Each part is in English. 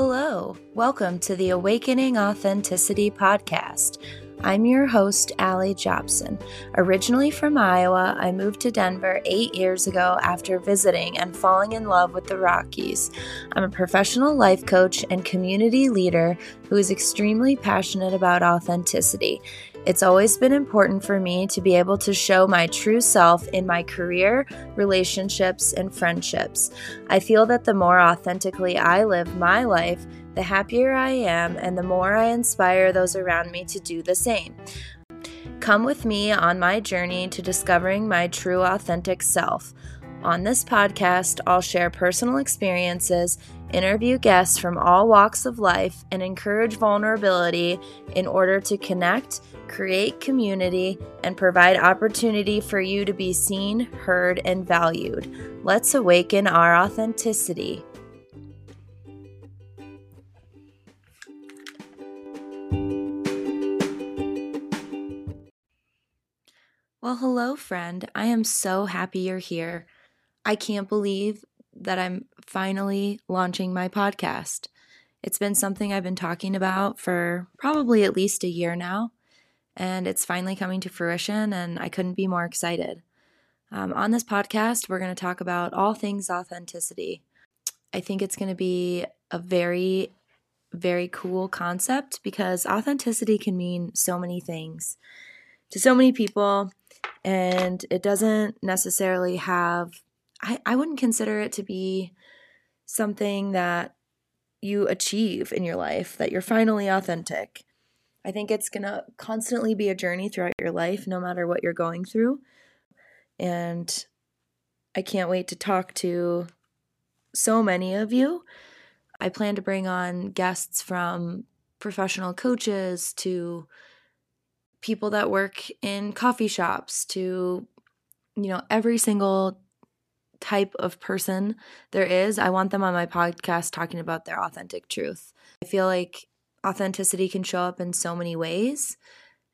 Hello, welcome to the Awakening Authenticity podcast. I'm your host, Aly Jobson. Originally from Iowa, I moved to Denver eight years ago after visiting and falling in love with the Rockies. I'm a professional life coach and community leader who is extremely passionate about authenticity. It's always been important for me to be able to show my true self in my career, relationships, and friendships. I feel that the more authentically I live my life, the happier I am, and the more I inspire those around me to do the same. Come with me on my journey to discovering my true authentic self. On this podcast, I'll share personal experiences, interview guests from all walks of life, and encourage vulnerability in order to connect create community, and provide opportunity for you to be seen, heard, and valued. Let's awaken our authenticity. Well, hello, friend. I am so happy you're here. I can't believe that I'm finally launching my podcast. It's been something I've been talking about for probably at least a year now and it's finally coming to fruition, and I couldn't be more excited. Um, on this podcast, we're going to talk about all things authenticity. I think it's going to be a very, very cool concept because authenticity can mean so many things to so many people, and it doesn't necessarily have, I, I wouldn't consider it to be something that you achieve in your life, that you're finally authentic. I think it's going to constantly be a journey throughout your life, no matter what you're going through. And I can't wait to talk to so many of you. I plan to bring on guests from professional coaches to people that work in coffee shops to, you know, every single type of person there is. I want them on my podcast talking about their authentic truth. I feel like authenticity can show up in so many ways.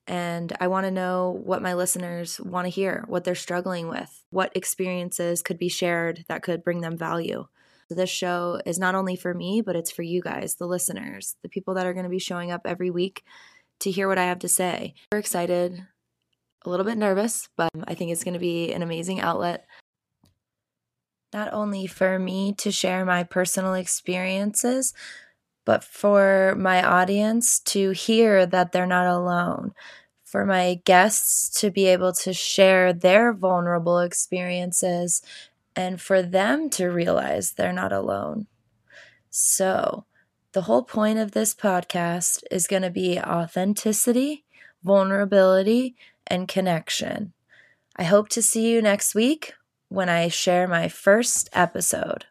And I want to know what my listeners want to hear, what they're struggling with, what experiences could be shared that could bring them value. This show is not only for me, but it's for you guys, the listeners, the people that are going to be showing up every week to hear what I have to say. We're excited, a little bit nervous, but um, I think it's going to be an amazing outlet. Not only for me to share my personal experiences, but for my audience to hear that they're not alone, for my guests to be able to share their vulnerable experiences, and for them to realize they're not alone. So, the whole point of this podcast is going to be authenticity, vulnerability, and connection. I hope to see you next week when I share my first episode.